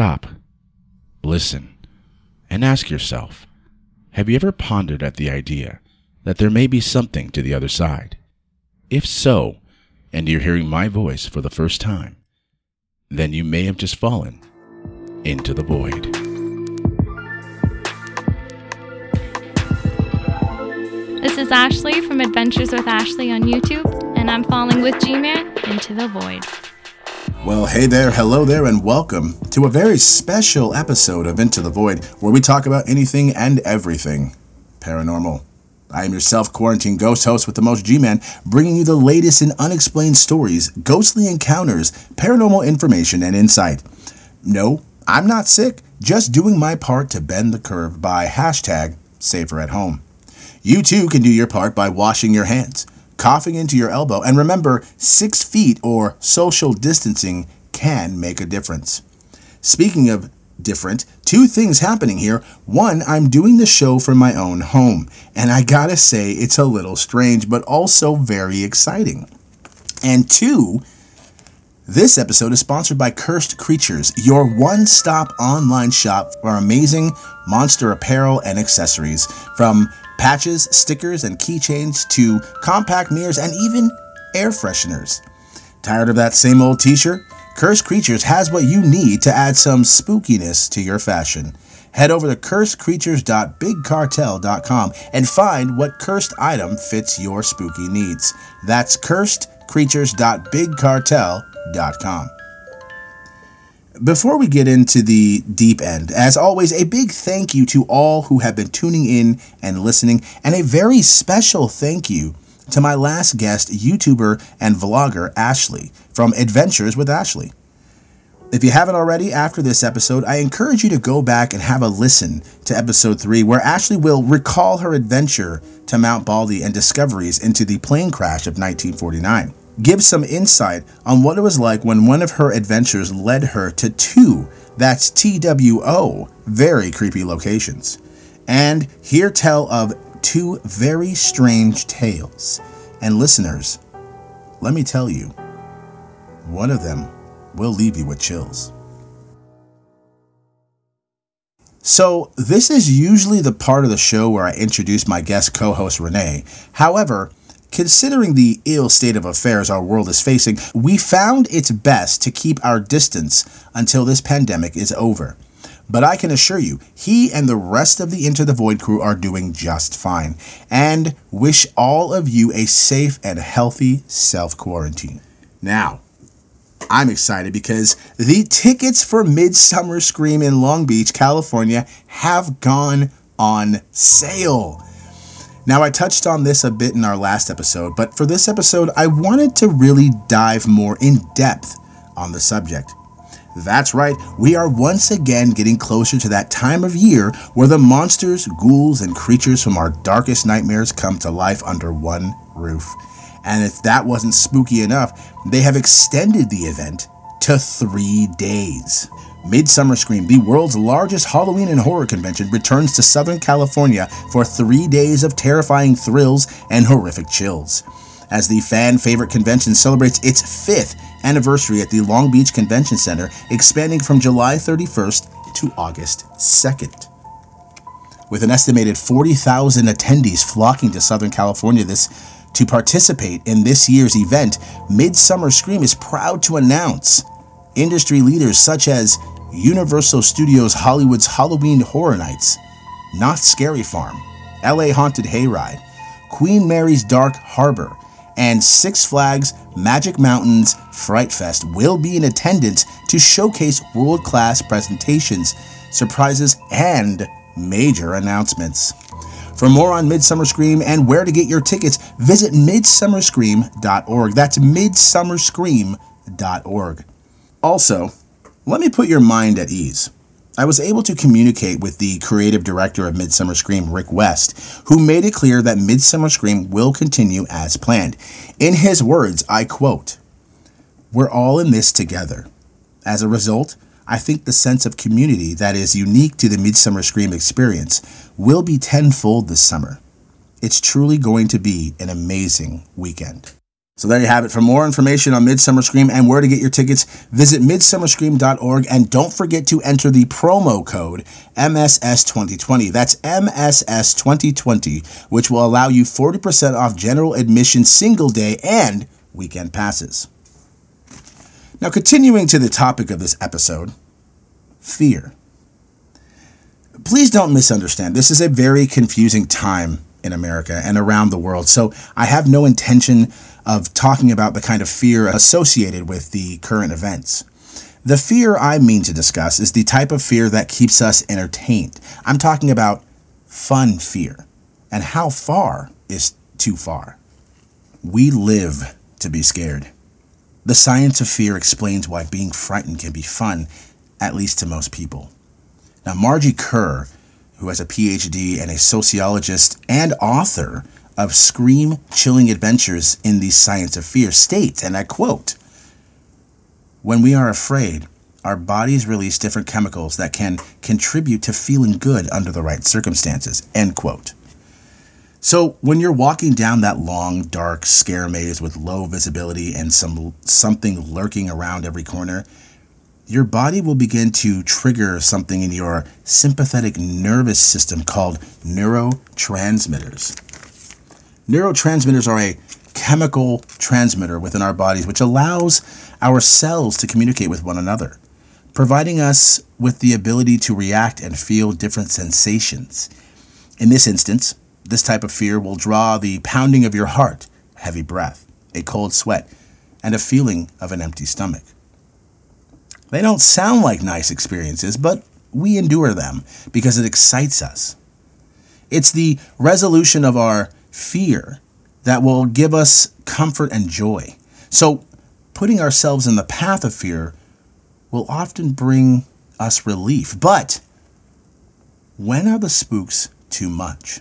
stop, listen, and ask yourself Have you ever pondered at the idea that there may be something to the other side? If so, and you're hearing my voice for the first time, then you may have just fallen into the void. This is Ashley from Adventures with Ashley on YouTube, and I'm falling with G Man into the void. Well, hey there, hello there, and welcome to a very special episode of Into the Void, where we talk about anything and everything paranormal. I am your self quarantine ghost host with the most G Man, bringing you the latest in unexplained stories, ghostly encounters, paranormal information, and insight. No, I'm not sick, just doing my part to bend the curve by hashtag safer at home. You too can do your part by washing your hands coughing into your elbow. And remember, six feet or social distancing can make a difference. Speaking of different, two things happening here. One, I'm doing the show from my own home, and I gotta say, it's a little strange, but also very exciting. And two, this episode is sponsored by Cursed Creatures, your one stop online shop for amazing monster apparel and accessories. From patches, stickers, and keychains to compact mirrors and even air fresheners. Tired of that same old t shirt? Cursed Creatures has what you need to add some spookiness to your fashion. Head over to cursedcreatures.bigcartel.com and find what cursed item fits your spooky needs. That's cursedcreatures.bigcartel.com. Before we get into the deep end, as always, a big thank you to all who have been tuning in and listening, and a very special thank you to my last guest, YouTuber and vlogger Ashley from Adventures with Ashley. If you haven't already, after this episode, I encourage you to go back and have a listen to episode 3, where Ashley will recall her adventure to Mount Baldy and discoveries into the plane crash of 1949 gives some insight on what it was like when one of her adventures led her to two, that's TWO, very creepy locations. And hear tell of two very strange tales. And listeners, let me tell you, one of them will leave you with chills. So, this is usually the part of the show where I introduce my guest co host Renee. However, Considering the ill state of affairs our world is facing, we found it's best to keep our distance until this pandemic is over. But I can assure you, he and the rest of the Into the Void crew are doing just fine, and wish all of you a safe and healthy self quarantine. Now, I'm excited because the tickets for Midsummer Scream in Long Beach, California have gone on sale. Now, I touched on this a bit in our last episode, but for this episode, I wanted to really dive more in depth on the subject. That's right, we are once again getting closer to that time of year where the monsters, ghouls, and creatures from our darkest nightmares come to life under one roof. And if that wasn't spooky enough, they have extended the event to three days. Midsummer Scream, the world's largest Halloween and horror convention, returns to Southern California for three days of terrifying thrills and horrific chills. As the fan favorite convention celebrates its fifth anniversary at the Long Beach Convention Center, expanding from July 31st to August 2nd. With an estimated 40,000 attendees flocking to Southern California this to participate in this year's event, Midsummer Scream is proud to announce industry leaders such as Universal Studios Hollywood's Halloween Horror Nights, Knott's Scary Farm, LA Haunted Hayride, Queen Mary's Dark Harbor, and Six Flags Magic Mountains Fright Fest will be in attendance to showcase world class presentations, surprises, and major announcements. For more on Midsummer Scream and where to get your tickets, visit midsummerscream.org. That's midsummerscream.org. Also, let me put your mind at ease. I was able to communicate with the creative director of Midsummer Scream, Rick West, who made it clear that Midsummer Scream will continue as planned. In his words, I quote, We're all in this together. As a result, I think the sense of community that is unique to the Midsummer Scream experience will be tenfold this summer. It's truly going to be an amazing weekend. So there you have it. For more information on Midsummer Scream and where to get your tickets, visit midsummerscream.org and don't forget to enter the promo code MSS2020. That's MSS2020, which will allow you 40% off general admission single day and weekend passes. Now, continuing to the topic of this episode fear. Please don't misunderstand. This is a very confusing time in America and around the world. So I have no intention of talking about the kind of fear associated with the current events. The fear I mean to discuss is the type of fear that keeps us entertained. I'm talking about fun fear. And how far is too far? We live to be scared. The science of fear explains why being frightened can be fun, at least to most people. Now, Margee Kerr, who has a PhD and a sociologist and author of Scream Chilling Adventures in the Science of Fear states, and I quote, When we are afraid, our bodies release different chemicals that can contribute to feeling good under the right circumstances. End quote. So when you're walking down that long, dark scare maze with low visibility and some something lurking around every corner, your body will begin to trigger something in your sympathetic nervous system called neurotransmitters. Neurotransmitters are a chemical transmitter within our bodies which allows our cells to communicate with one another, providing us with the ability to react and feel different sensations. In this instance, this type of fear will draw the pounding of your heart, heavy breath, a cold sweat, and a feeling of an empty stomach. They don't sound like nice experiences, but we endure them because it excites us. It's the resolution of our fear that will give us comfort and joy. So, putting ourselves in the path of fear will often bring us relief. But when are the spooks too much?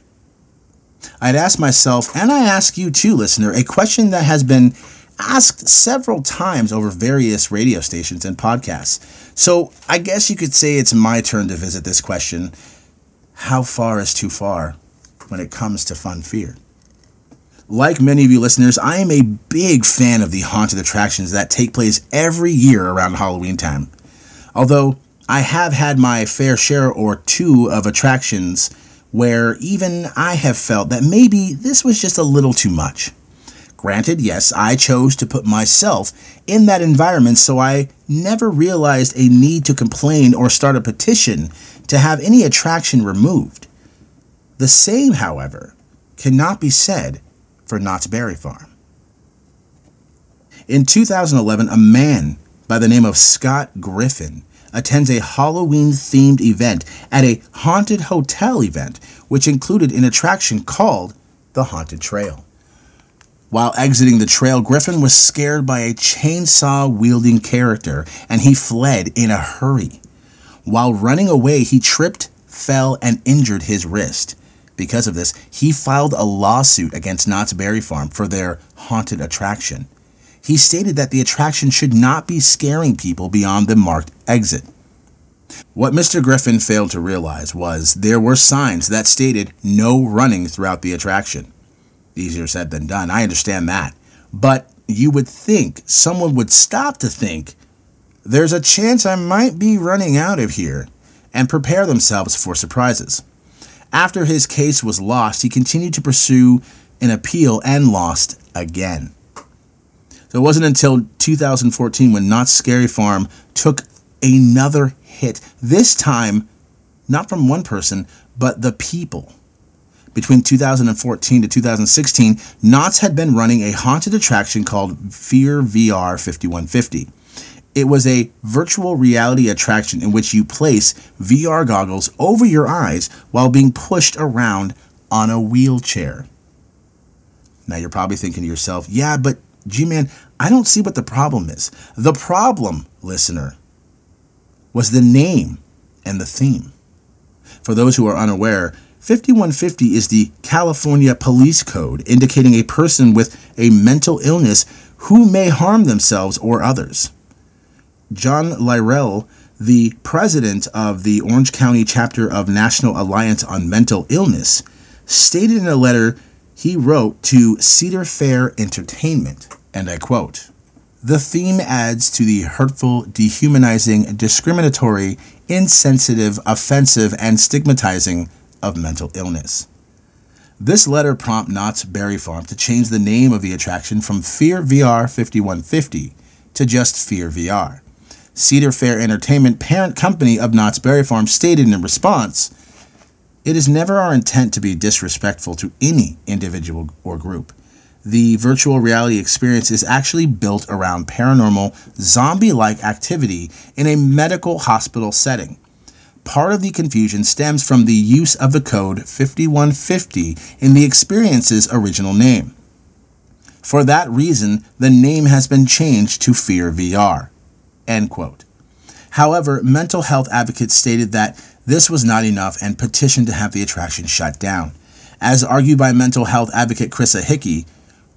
I'd ask myself, and I ask you too, listener, a question that has been asked several times over various radio stations and podcasts. So I guess you could say it's my turn to visit this question How far is too far? When it comes to fun fear. Like many of you listeners, I am a big fan of the haunted attractions that take place every year around Halloween time. Although I have had my fair share or two of attractions where even I have felt that maybe this was just a little too much. Granted, yes, I chose to put myself in that environment, so I never realized a need to complain or start a petition to have any attraction removed. The same, however, cannot be said for Knott's Berry Farm. In 2011, a man by the name of Scott Griffin attends a Halloween themed event at a haunted hotel event, which included an attraction called the Haunted Trail. While exiting the trail, Griffin was scared by a chainsaw wielding character and he fled in a hurry. While running away, he tripped, fell, and injured his wrist. Because of this, he filed a lawsuit against Knott's Berry Farm for their haunted attraction. He stated that the attraction should not be scaring people beyond the marked exit. What Mr. Griffin failed to realize was there were signs that stated no running throughout the attraction. Easier said than done, I understand that. But you would think someone would stop to think there's a chance I might be running out of here and prepare themselves for surprises. After his case was lost, he continued to pursue an appeal and lost again. So it wasn't until 2014 when Knott's Scary Farm took another hit. This time, not from one person, but the people. Between 2014 to 2016, Knott's had been running a haunted attraction called Fear VR 5150. It was a virtual reality attraction in which you place VR goggles over your eyes while being pushed around on a wheelchair. Now you're probably thinking to yourself, yeah, but G Man, I don't see what the problem is. The problem, listener, was the name and the theme. For those who are unaware, 5150 is the California Police Code indicating a person with a mental illness who may harm themselves or others. John Lyrell, the president of the Orange County chapter of National Alliance on Mental Illness, stated in a letter he wrote to Cedar Fair Entertainment And I quote The theme adds to the hurtful, dehumanizing, discriminatory, insensitive, offensive, and stigmatizing of mental illness. This letter prompted Knott's Berry Farm to change the name of the attraction from Fear VR 5150 to just Fear VR. Cedar Fair Entertainment, parent company of Knott's Berry Farm, stated in response It is never our intent to be disrespectful to any individual or group. The virtual reality experience is actually built around paranormal, zombie like activity in a medical hospital setting. Part of the confusion stems from the use of the code 5150 in the experience's original name. For that reason, the name has been changed to Fear VR. End quote. However, mental health advocates stated that this was not enough and petitioned to have the attraction shut down. As argued by mental health advocate Chrissa Hickey,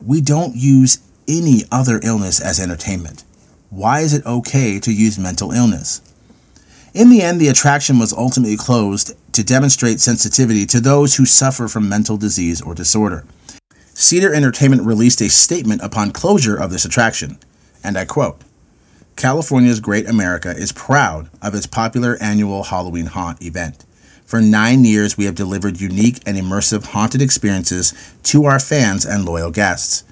we don't use any other illness as entertainment. Why is it okay to use mental illness? In the end, the attraction was ultimately closed to demonstrate sensitivity to those who suffer from mental disease or disorder. Cedar Entertainment released a statement upon closure of this attraction, and I quote California's Great America is proud of its popular annual Halloween Haunt event. For nine years, we have delivered unique and immersive haunted experiences to our fans and loyal guests.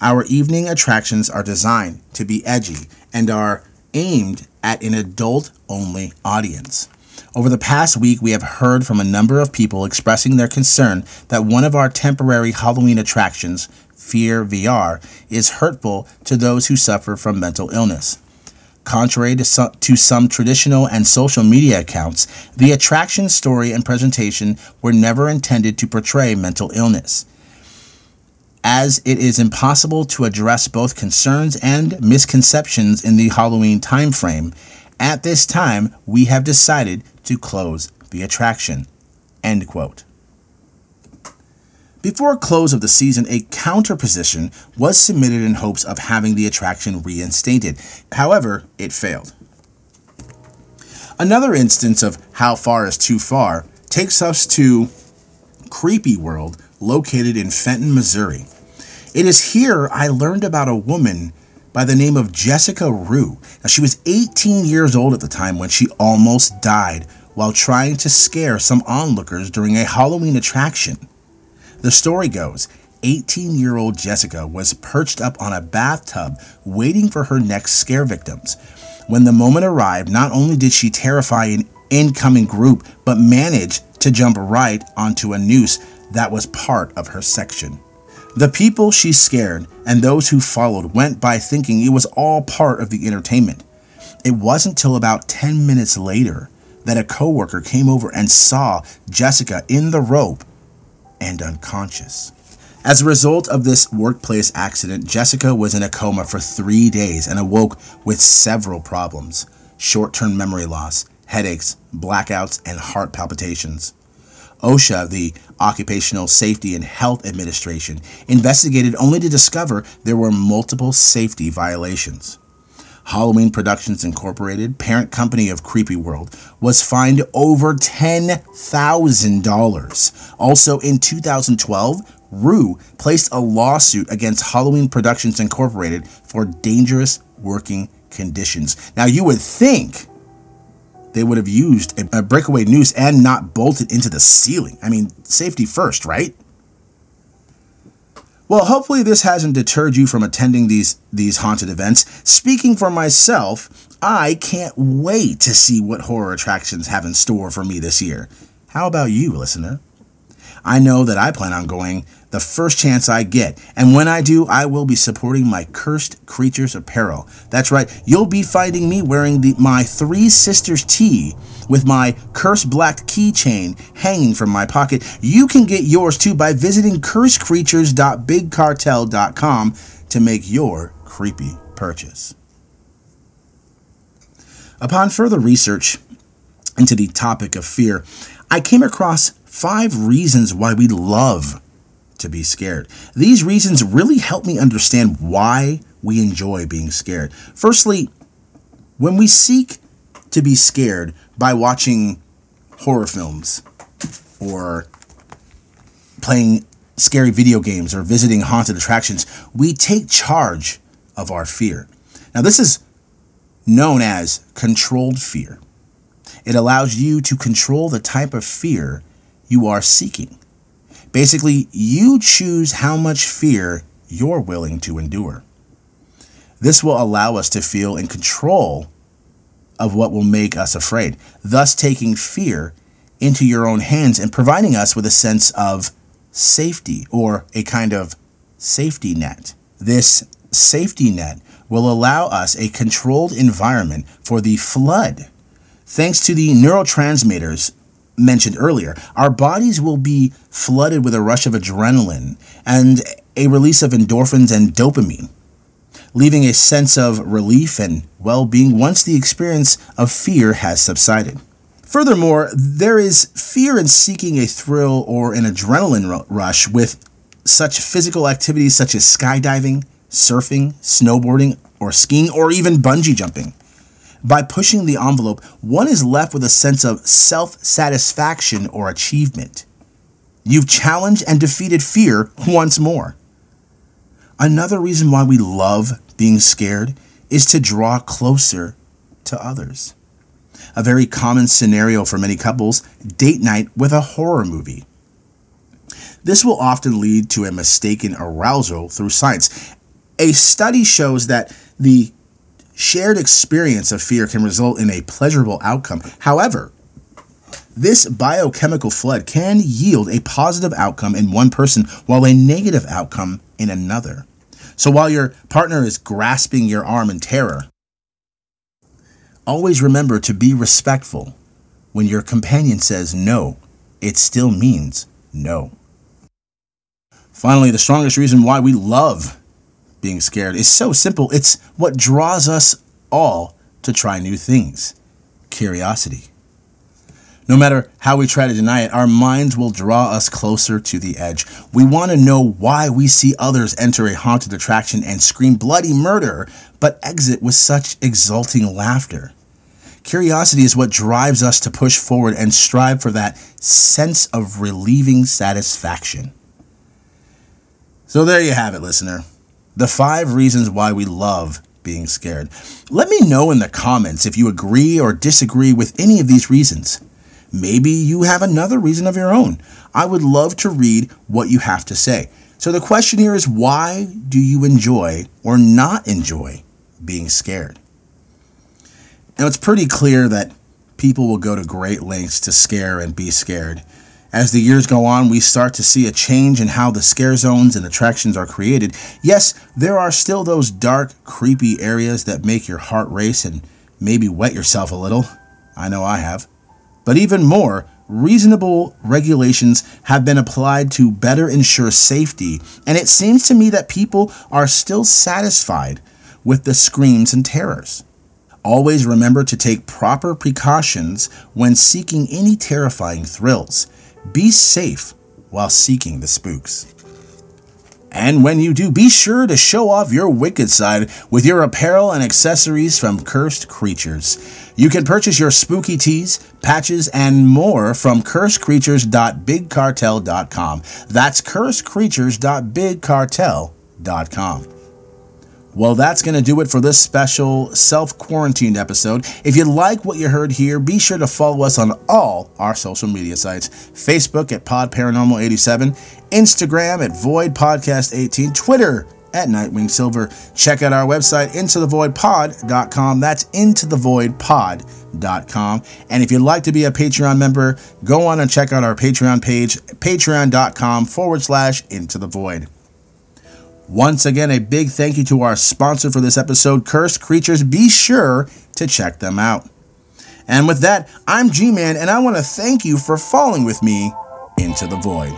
Our evening attractions are designed to be edgy and are aimed at an adult only audience. Over the past week, we have heard from a number of people expressing their concern that one of our temporary Halloween attractions, Fear VR, is hurtful to those who suffer from mental illness. Contrary to some, to some traditional and social media accounts, the attraction story and presentation were never intended to portray mental illness. As it is impossible to address both concerns and misconceptions in the Halloween timeframe, at this time we have decided to close the attraction. End quote. Before close of the season, a counterposition was submitted in hopes of having the attraction reinstated. However, it failed. Another instance of how far is too far takes us to Creepy World, located in Fenton, Missouri. It is here I learned about a woman by the name of Jessica Rue. Now, she was 18 years old at the time when she almost died while trying to scare some onlookers during a Halloween attraction. The story goes 18 year old Jessica was perched up on a bathtub waiting for her next scare victims. When the moment arrived, not only did she terrify an incoming group, but managed to jump right onto a noose that was part of her section. The people she scared and those who followed went by thinking it was all part of the entertainment. It wasn't till about 10 minutes later that a coworker came over and saw Jessica in the rope and unconscious. As a result of this workplace accident, Jessica was in a coma for three days and awoke with several problems short term memory loss, headaches, blackouts, and heart palpitations. OSHA, the Occupational Safety and Health Administration, investigated only to discover there were multiple safety violations. Halloween Productions Incorporated, parent company of Creepy World, was fined over $10,000. Also in 2012, Rue placed a lawsuit against Halloween Productions Incorporated for dangerous working conditions. Now, you would think they would have used a, breakaway noose and not bolted into the ceiling. I mean, safety first, right? Well, hopefully this hasn't deterred you from attending these these haunted events. Speaking for myself, I can't wait to see what horror attractions have in store for me this year. How about you, listener? I know that I plan on going the first chance I get, and when I do, I will be supporting my Cursed Creatures apparel. That's right, you'll be finding me wearing the, my Three Sisters tee with my Cursed Black keychain hanging from my pocket. You can get yours too by visiting cursedcreatures.bigcartel.com to make your creepy purchase. Upon further research into the topic of fear, I came across five reasons why we love to be scared. These reasons really help me understand why we enjoy being scared. Firstly, when we seek to be scared by watching horror films or playing scary video games or visiting haunted attractions, we take charge of our fear. Now, this is known as controlled fear. It allows you to control the type of fear you are seeking. Basically, you choose how much fear you're willing to endure. This will allow us to feel in control of what will make us afraid, thus taking fear into your own hands and providing us with a sense of safety or a kind of safety net. This safety net will allow us a controlled environment for the flood. Thanks to the neurotransmitters mentioned earlier, our bodies will be flooded with a rush of adrenaline and a release of endorphins and dopamine, leaving a sense of relief and well being once the experience of fear has subsided. Furthermore, there is fear in seeking a thrill or an adrenaline rush with such physical activities such as skydiving, surfing, snowboarding, or skiing, or even bungee jumping. By pushing the envelope, one is left with a sense of self satisfaction or achievement. You've challenged and defeated fear once more. Another reason why we love being scared is to draw closer to others. A very common scenario for many couples date night with a horror movie. This will often lead to a mistaken arousal through science. A study shows that the shared experience of fear can result in a pleasurable outcome. However, this biochemical flood can yield a positive outcome in one person while a negative outcome in another. So while your partner is grasping your arm in terror, always remember to be respectful. When your companion says no, it still means no. Finally, the strongest reason why we love being scared is so simple. It's what draws us all to try new things curiosity. No matter how we try to deny it, our minds will draw us closer to the edge. We want to know why we see others enter a haunted attraction and scream bloody murder, but exit with such exulting laughter. Curiosity is what drives us to push forward and strive for that sense of relieving satisfaction. So there you have it, listener the five reasons why we love being scared. Let me know in the comments if you agree or disagree with any of these reasons. Maybe you have another reason of your own. I would love to read what you have to say. So the question here is why do you enjoy or not enjoy being scared? Now it's pretty clear that people will go to great lengths to scare and be scared. As the years go on, we start to see a change in how the scare zones and attractions are created. Yes, there are still those dark, creepy areas that make your heart race and maybe wet yourself a little. I know I have. But even more, reasonable regulations have been applied to better ensure safety, and it seems to me that people are still satisfied with the screams and terrors. Always remember to take proper precautions when seeking any terrifying thrills. Be safe while seeking the spooks. And when you do, be sure to show off your wicked side with your apparel and accessories from Cursed Creatures. You can purchase your spooky tees, patches, and more from cursedcreatures.bigcartel.com. That's cursedcreatures.bigcartel.com. Well, that's going to do it for this special self quarantined episode. If you like what you heard here, be sure to follow us on all our social media sites Facebook at Pod Paranormal 87, Instagram at Void Podcast 18, Twitter at Nightwing Silver. Check out our website, intothevoidpod.com. That's intothevoidpod.com. And if you'd like to be a Patreon member, go on and check out our Patreon page, patreon.com forward slash into the void. Once again, a big thank you to our sponsor for this episode, Cursed Creatures. Be sure to check them out. And with that, I'm G Man, and I want to thank you for falling with me into the void.